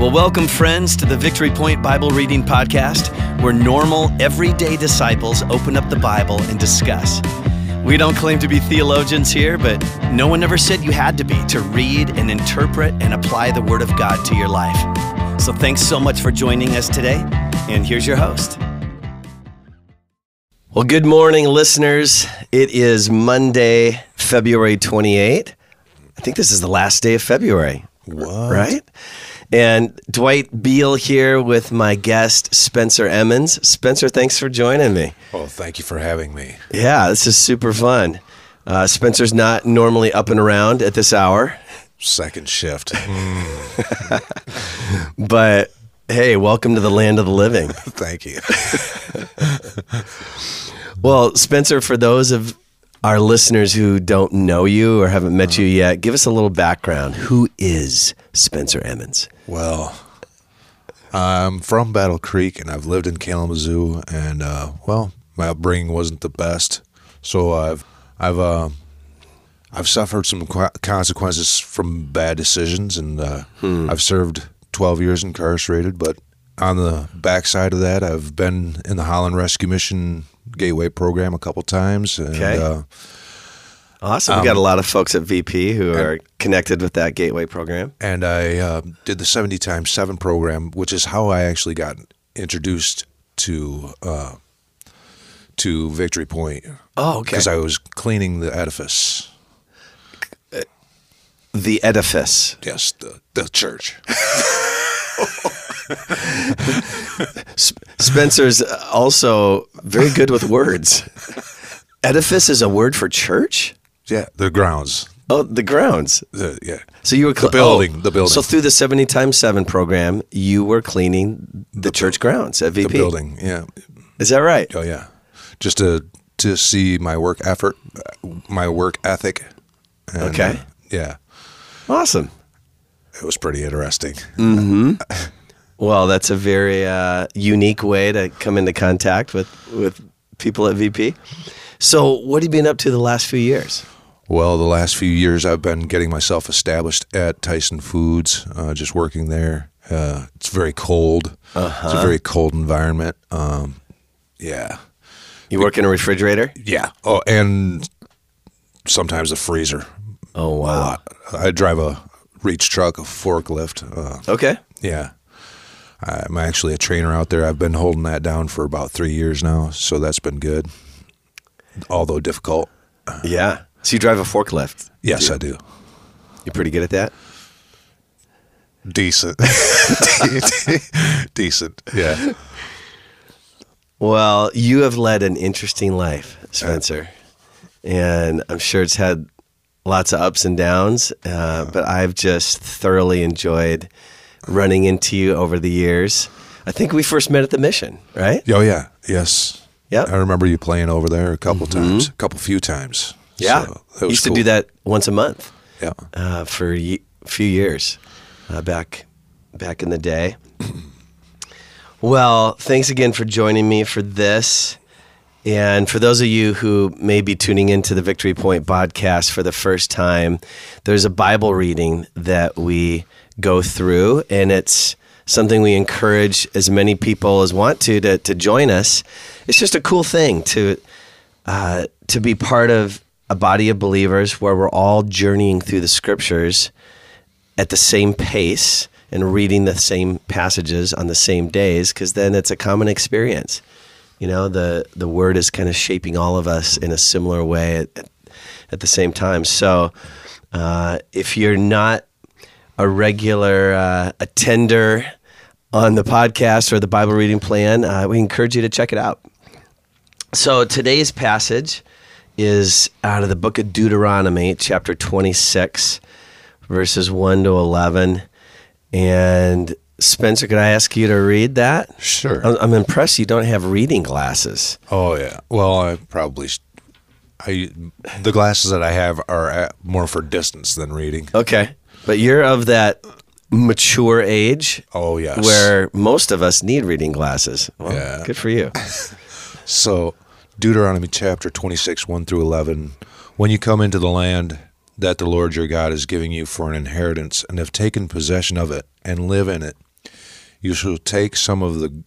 Well, welcome, friends, to the Victory Point Bible Reading Podcast, where normal, everyday disciples open up the Bible and discuss. We don't claim to be theologians here, but no one ever said you had to be to read and interpret and apply the Word of God to your life. So thanks so much for joining us today, and here's your host. Well, good morning, listeners. It is Monday, February 28. I think this is the last day of February. What? Right? And Dwight Beal here with my guest, Spencer Emmons. Spencer, thanks for joining me. Well, thank you for having me. Yeah, this is super fun. Uh, Spencer's not normally up and around at this hour, Second shift. but hey, welcome to the land of the living. thank you. Well, Spencer, for those of our listeners who don't know you or haven't met you yet, give us a little background. Who is Spencer Emmons? Well, I'm from Battle Creek and I've lived in Kalamazoo, and uh, well, my upbringing wasn't the best, so I've I've uh, I've suffered some consequences from bad decisions, and uh, I've served 12 years incarcerated. But on the backside of that, I've been in the Holland Rescue Mission Gateway program a couple times, and Okay. uh, Awesome. we got a lot of folks at VP who are connected with that Gateway program. and I uh, did the 70 times 7 program, which is how I actually got introduced to uh, to Victory Point Oh, okay. because I was cleaning the edifice. the edifice. Yes, the, the church. Spencer's also very good with words. Edifice is a word for church? Yeah, the grounds. Oh, the grounds. The, yeah. So you were The building, the building. So through the 70 times 7 program, you were cleaning the, church grounds at The building. Yeah. Is that right? Oh, yeah. Just to to see my work effort, my work ethic. And, Okay. uh, yeah. Awesome. It was pretty interesting. Well, that's a very uh, unique way to come into contact with, with people at VP. So, what have you been up to the last few years? Well, the last few years I've been getting myself established at Tyson Foods, uh, just working there. Uh, it's very cold. It's a very cold environment. Um, yeah. You work in a refrigerator? Yeah. Oh, and sometimes a freezer. Oh, wow. I drive a reach truck, a forklift. Uh, Okay. yeah. I'm actually a trainer out there. I've been holding that down for about three years now, so that's been good, although difficult. Yeah. So, you drive a forklift? Yes, I do. You're pretty good at that? Decent. Decent. Yeah. Well, you have led an interesting life, Spencer, and I'm sure it's had lots of ups and downs. Uh, but I've just thoroughly enjoyed running into you over the years. I think we first met at the mission, right? Oh yeah. Yes. Yep. I remember you playing over there a couple times, a couple few times. Yeah, So, used cool. to do that once a month Yeah. uh, for a ye- few years uh, back back in the day. Well, thanks again for joining me for this. And for those of you who may be tuning into the Victory Point podcast for the first time, there's a Bible reading that we go through, and it's something we encourage as many people as want to to, to join us. It's just a cool thing to uh, to be part of a body of believers where we're all journeying through the scriptures at the same pace and reading the same passages on the same days because then it's a common experience you know the the word is kind of shaping all of us in a similar way at, at, the same time so uh, if you're not a regular uh, attender on the podcast or the bible reading plan uh, we encourage you to check it out so today's passage is out of the book of Deuteronomy, chapter 26, verses 1 to 11. And Spencer, could I ask you to read that? Sure. I'm, I'm impressed you don't have reading glasses. Oh yeah. Well, I probably. sh- I the glasses that I have are more for distance than reading. Okay. But you're of that mature age Oh yes. where most of us need reading glasses. Well, Yeah. good for you. So, Deuteronomy chapter 26, 1 through 11. When you come into the land that the Lord your God is giving you for an inheritance, and have taken possession of it, and live in it, You shall take some of the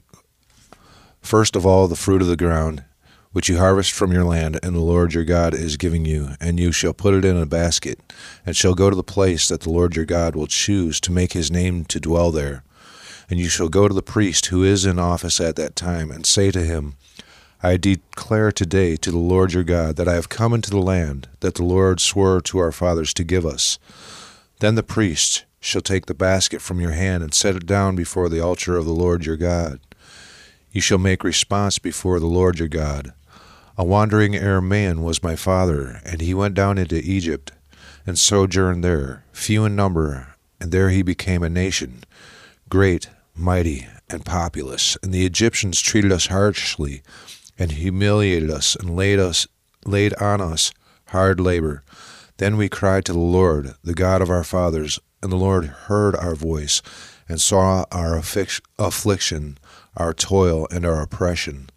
first of all the fruit of the ground, which you harvest from your land, and the Lord your God is giving you, and you shall put it in a basket, and shall go to the place that the Lord your God will choose to make his name to dwell there. And you shall go to the priest who is in office at that time, and say to him, I declare today to the Lord your God that I have come into the land that the Lord swore to our fathers to give us. Then the priest shall take the basket from your hand and set it down before the altar of the Lord your God. You shall make response before the Lord your God. A wandering Aramean was my father, and he went down into Egypt and sojourned there, few in number, and there he became a nation, great, mighty, and populous. And the Egyptians treated us harshly and humiliated us and laid us laid on us hard labor. Then we cried to the Lord, the God of our fathers, and the Lord heard our voice and saw our affliction, our toil, and our oppression.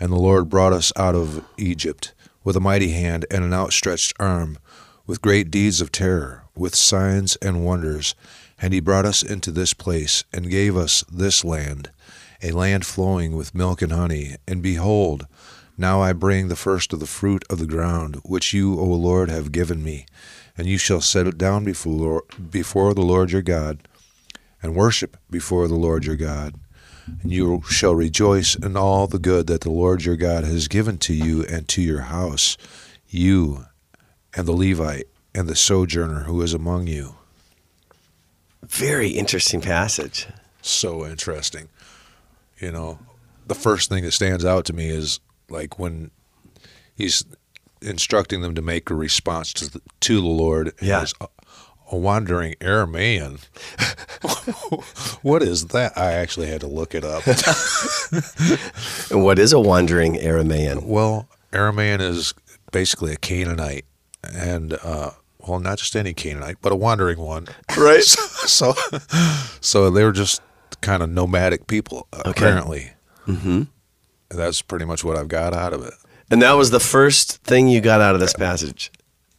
And the Lord brought us out of Egypt with a mighty hand and an outstretched arm, with great deeds of terror, with signs and wonders. And he brought us into this place and gave us this land a land flowing with milk and honey. And behold, now I bring the first of the fruit of the ground, which you, O Lord, have given me. And you shall set it down before, before the Lord your God, and worship before the Lord your God. And you shall rejoice in all the good that the Lord your God has given to you and to your house, you and the Levite and the sojourner who is among you. Very interesting passage. So interesting you know, the first thing that stands out to me is like when he's instructing them to make a response to the, to the Lord. Yeah. A, a wandering Aramean. what is that? I actually had to look it up. what is a wandering Aramean? Well, Aramean is basically a Canaanite, and uh, well, not just any Canaanite, but a wandering one. Right. so, so they were just kind of nomadic people, okay. apparently. Mm-hmm. That's pretty much what I've got out of it. And that was the first thing you got out of this passage.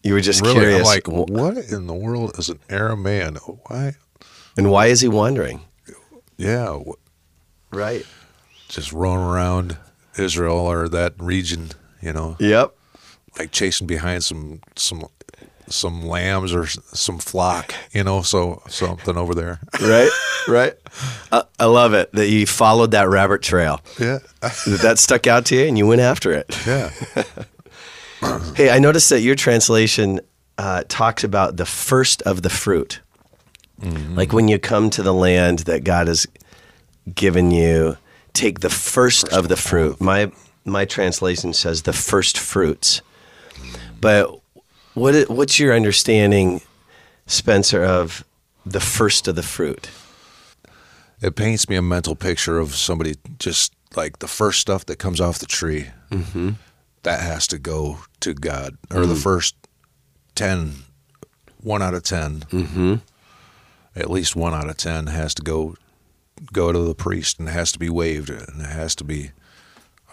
You were just really, curious. I'm like, what in the world is an Aramean? Why? And why is he wandering? Yeah. Right. Just roaming around Israel or that region, you know. Yep. Like chasing behind some some some lambs or some flock, you know, so something over there. right, right. Uh, I love it that you followed that rabbit trail. Yeah, that, that stuck out to you, and you went after it. Yeah. hey, I noticed that your translation uh, talks about the first of the fruit, mm-hmm. like when you come to the land that God has given you. Take the first, first of the fruit. My my translation says the first fruits. But what what's your understanding, Spencer, of the first of the fruit? It paints me a mental picture of somebody just like the first stuff that comes off the tree. Mm-hmm. That has to go to God, or mm-hmm. the first 10, one out of 10 mm-hmm. At least one out of ten has to go go to the priest, and has to be waved and it has to be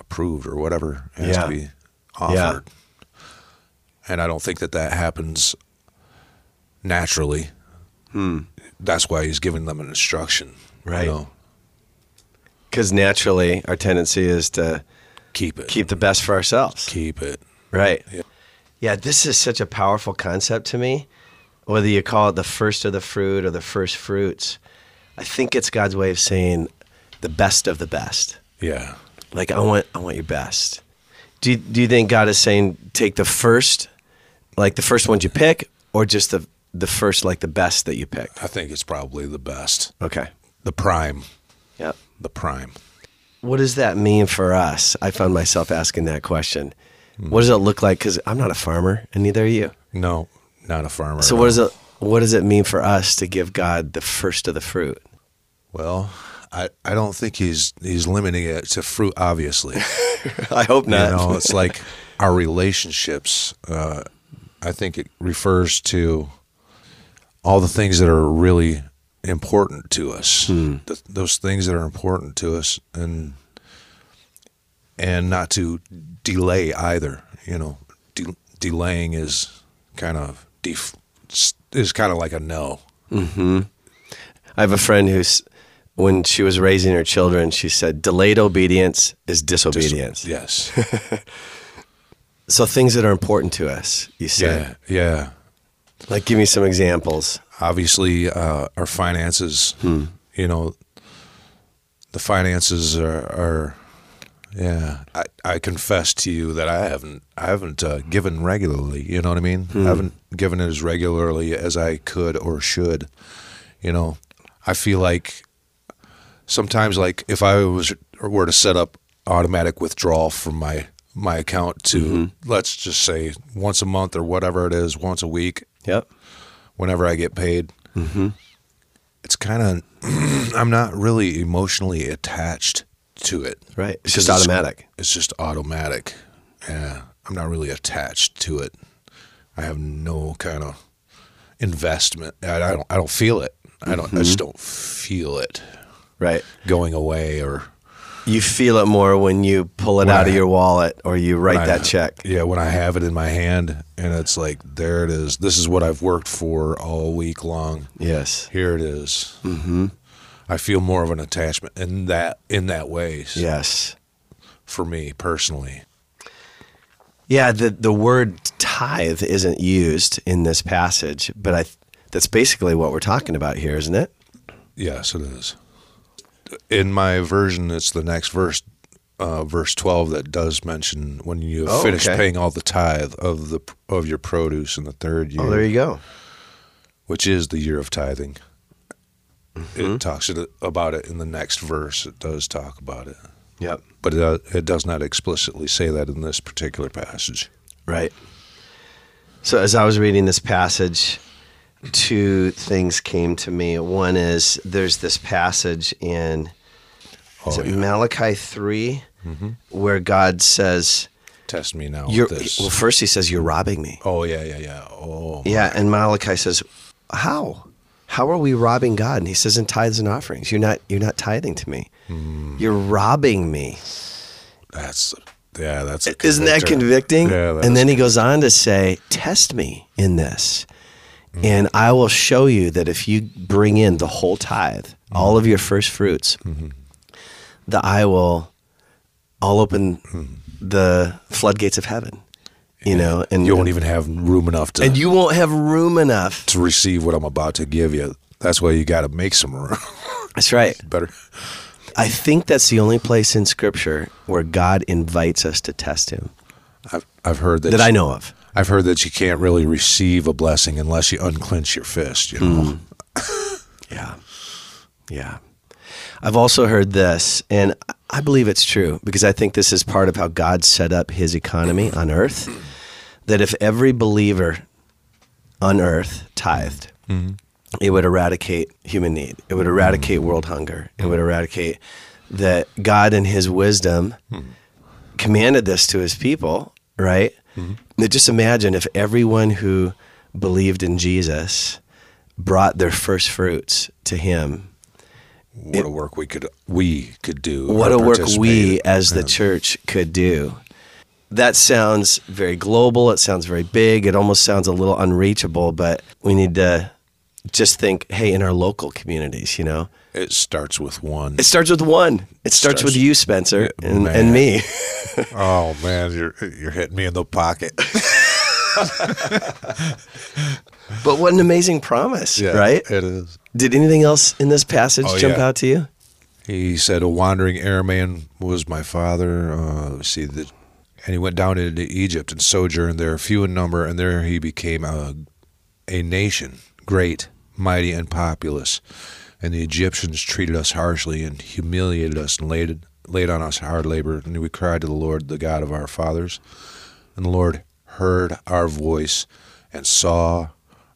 approved, or whatever it has yeah. to be offered. Yeah and I don't think that that happens naturally. Hmm. That's why he's giving them an instruction, right? Because you know? naturally, our tendency is to keep it, keep the best for ourselves. Keep it, right? Yeah. yeah, this is such a powerful concept to me. Whether you call it the first of the fruit or the first fruits, I think it's God's way of saying the best of the best. Yeah. Like I want, I want your best. Do you, do you think God is saying take the first like the first ones you pick, or just the the first like the best that you pick? I think it's probably the best. Okay. The prime. Yep. The prime. What does that mean for us? I found myself asking that question. Mm. What does it look like? Because I'm not a farmer, and neither are you. No, not a farmer. So what does it what does it mean for us to give God the first of the fruit? Well, I, I don't think he's he's limiting it to fruit. Obviously, I hope not. You know, it's like our relationships. Uh, I think it refers to all the things that are really important to us. Hmm. Th- those things that are important to us, and and not to delay either. You know, de- delaying is kind of def- is kind of like a no. Mm-hmm. I have a friend who's when she was raising her children, she said, delayed obedience is disobedience. Yes. So things that are important to us, you said. yeah. Yeah. Like, give me some examples. Obviously, uh, our finances. Hmm. You know, the finances are. are yeah, I, I confess to you that I haven't I haven't uh, given regularly. You know what I mean? Hmm. I haven't given it as regularly as I could or should. You know, I feel like sometimes, like if I was were to set up automatic withdrawal from my my account to Mm-hmm. let's just say once a month or whatever it is, once a week, Yep. Whenever I get paid. Mm-hmm. It's kind of I'm not really emotionally attached to it. Right. It's just automatic. It's just automatic. Yeah, I'm not really attached to it. I have no kind of investment. I, I don't. I don't feel it. I don't. I Mm-hmm. just don't feel it Right. going away or You feel it more when you pull it When out I- of your wallet or you write when I- that check. Yeah, when I have it in my hand and it's like, there it is. This is what I've worked for all week long. Yes. Here it is. Mm-hmm. I feel more of an attachment in that in that way. Yes. For me personally. Yeah, the the word tithe isn't used in this passage, but I that's basically what we're talking about here, isn't it? Yes, it is. In my version, it's the next verse, uh, verse twelve, that does mention when you have Oh, finished okay. paying all the tithe of the of your produce in the third year, Oh, there you go. which is the year of tithing. Mm-hmm. It talks about it in the next verse. It does talk about it, Yep. but it, uh, it does not explicitly say that in this particular passage. Right. So as I was reading this passage, two things came to me. One is there's this passage in Oh, yeah. Malachi 3 where God says, Test me now you're, with this. well, first he says, you're robbing me. oh yeah, yeah, yeah. Oh Yeah, and Malachi says, "How? How are we robbing God?" And he says, "In tithes and offerings. You're not. You're not tithing to me. Hmm. You're robbing me." that's yeah, that's Isn't that convicting? Yeah, and then he goes on to say, "Test me in this, Mm-hmm. and I will show you that if you bring in the whole tithe, mm-hmm. all of your first fruits, mm-hmm. that I will, I'll open the floodgates of heaven." You know, and you won't even have room enough to and you won't have room enough. to receive what I'm about to give you. That's why you got to make some room. That's right. Better. I think that's the only place in Scripture where God invites us to test Him I've I've heard that that I know of. I've heard that you can't really receive a blessing unless you unclench your fist. You know. Hmm. Yeah. Yeah. I've also heard this, and I believe it's true because I think this is part of how God set up His economy on earth. That if every believer on earth tithed, mm-hmm. it would eradicate human need. It would eradicate mm-hmm. world hunger. It would mm-hmm. eradicate that God in his wisdom hmm. commanded this to his people, right? Now just imagine if everyone who believed in Jesus brought their first fruits to him. What a work we could we could do. What a work we as the church could do. That sounds very global. It sounds very big. It almost sounds a little unreachable, but we need to just think, hey, in our local communities, you know, It starts with one. it starts with one. It starts, Starts- with you, Spencer, and, and me. oh man, you're you're hitting me in the pocket. But what an amazing promise, right? It is. Did anything else in this passage Oh, jump yeah. out to you? He said, "A wandering Aramean was my father." Uh, let's see that, and he went down into Egypt and sojourned there, few in number, and there he became a a nation, great, mighty, and populous. And the Egyptians treated us harshly and humiliated us and laid laid on us hard labor. And we cried to the Lord, the God of our fathers, and the Lord heard our voice and saw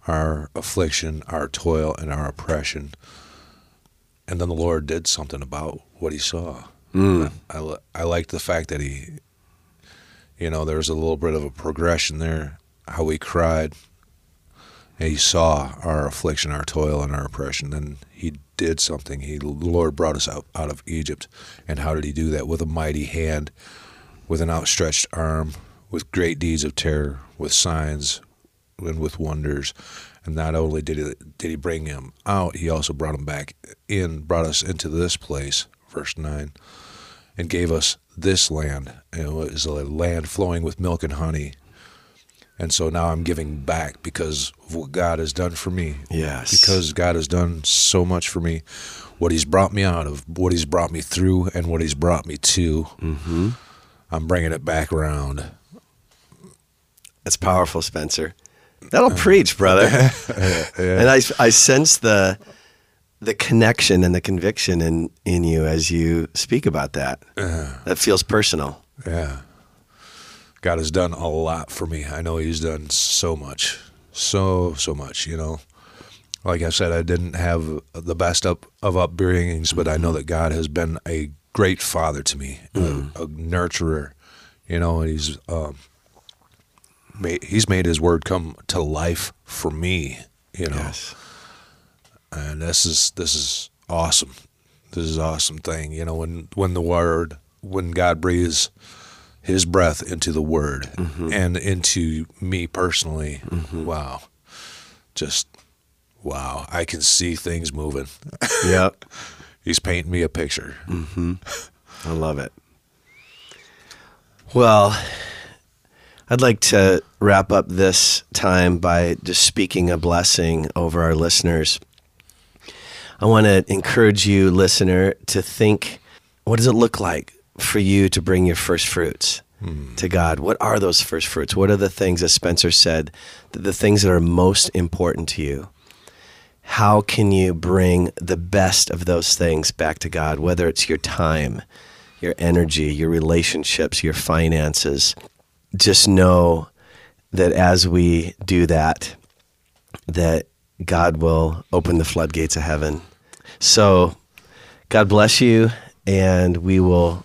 our affliction, our toil, and our oppression. And then the Lord did something about what he saw. Hmm. I, li- I liked the fact that he, you know, there was a little bit of a progression there, how we cried. And he saw our affliction, our toil, and our oppression. Then he did something. He, the Lord brought us out, out of Egypt. And how did he do that? With a mighty hand, with an outstretched arm, with great deeds of terror, with signs, and with wonders. And not only did he did he bring him out, he also brought him back in, brought us into this place, verse nine, and gave us this land. And it was a land flowing with milk and honey. And so now I'm giving back because of what God has done for me. Yes. Because God has done so much for me, what He's brought me out of, what He's brought me through, and what He's brought me to. Mm-hmm. I'm bringing it back around. That's powerful, Spencer. That'll preach, brother. And I, I sense the the connection and the conviction in, in you as you speak about that. that feels personal. Yeah. God has done a lot for me. I know He's done so much, so so much. You know, like I said, I didn't have the best up of upbringings, but I know that God has been a great father to me, a, a nurturer. You know, He's um, made, He's made His word come to life for me. You know, Yes. and this is this is awesome. This is an awesome thing. You know, when when the word when God breathes His breath into the word mm-hmm. and into me personally, mm-hmm. wow, just wow, I can see things moving. Yep. He's painting me a picture. Mm-hmm. I love it. Well, I'd like to wrap up this time by just speaking a blessing over our listeners. I want to encourage you, listener, to think what does it look like for you to bring your first fruits hmm. to God? What are those first fruits? What are the things, as Spencer said, the, the things that are most important to you? How can you bring the best of those things back to God, whether it's your time, your energy, your relationships, your finances? Just know that as we do that, that God will open the floodgates of heaven. So, God bless you, and we will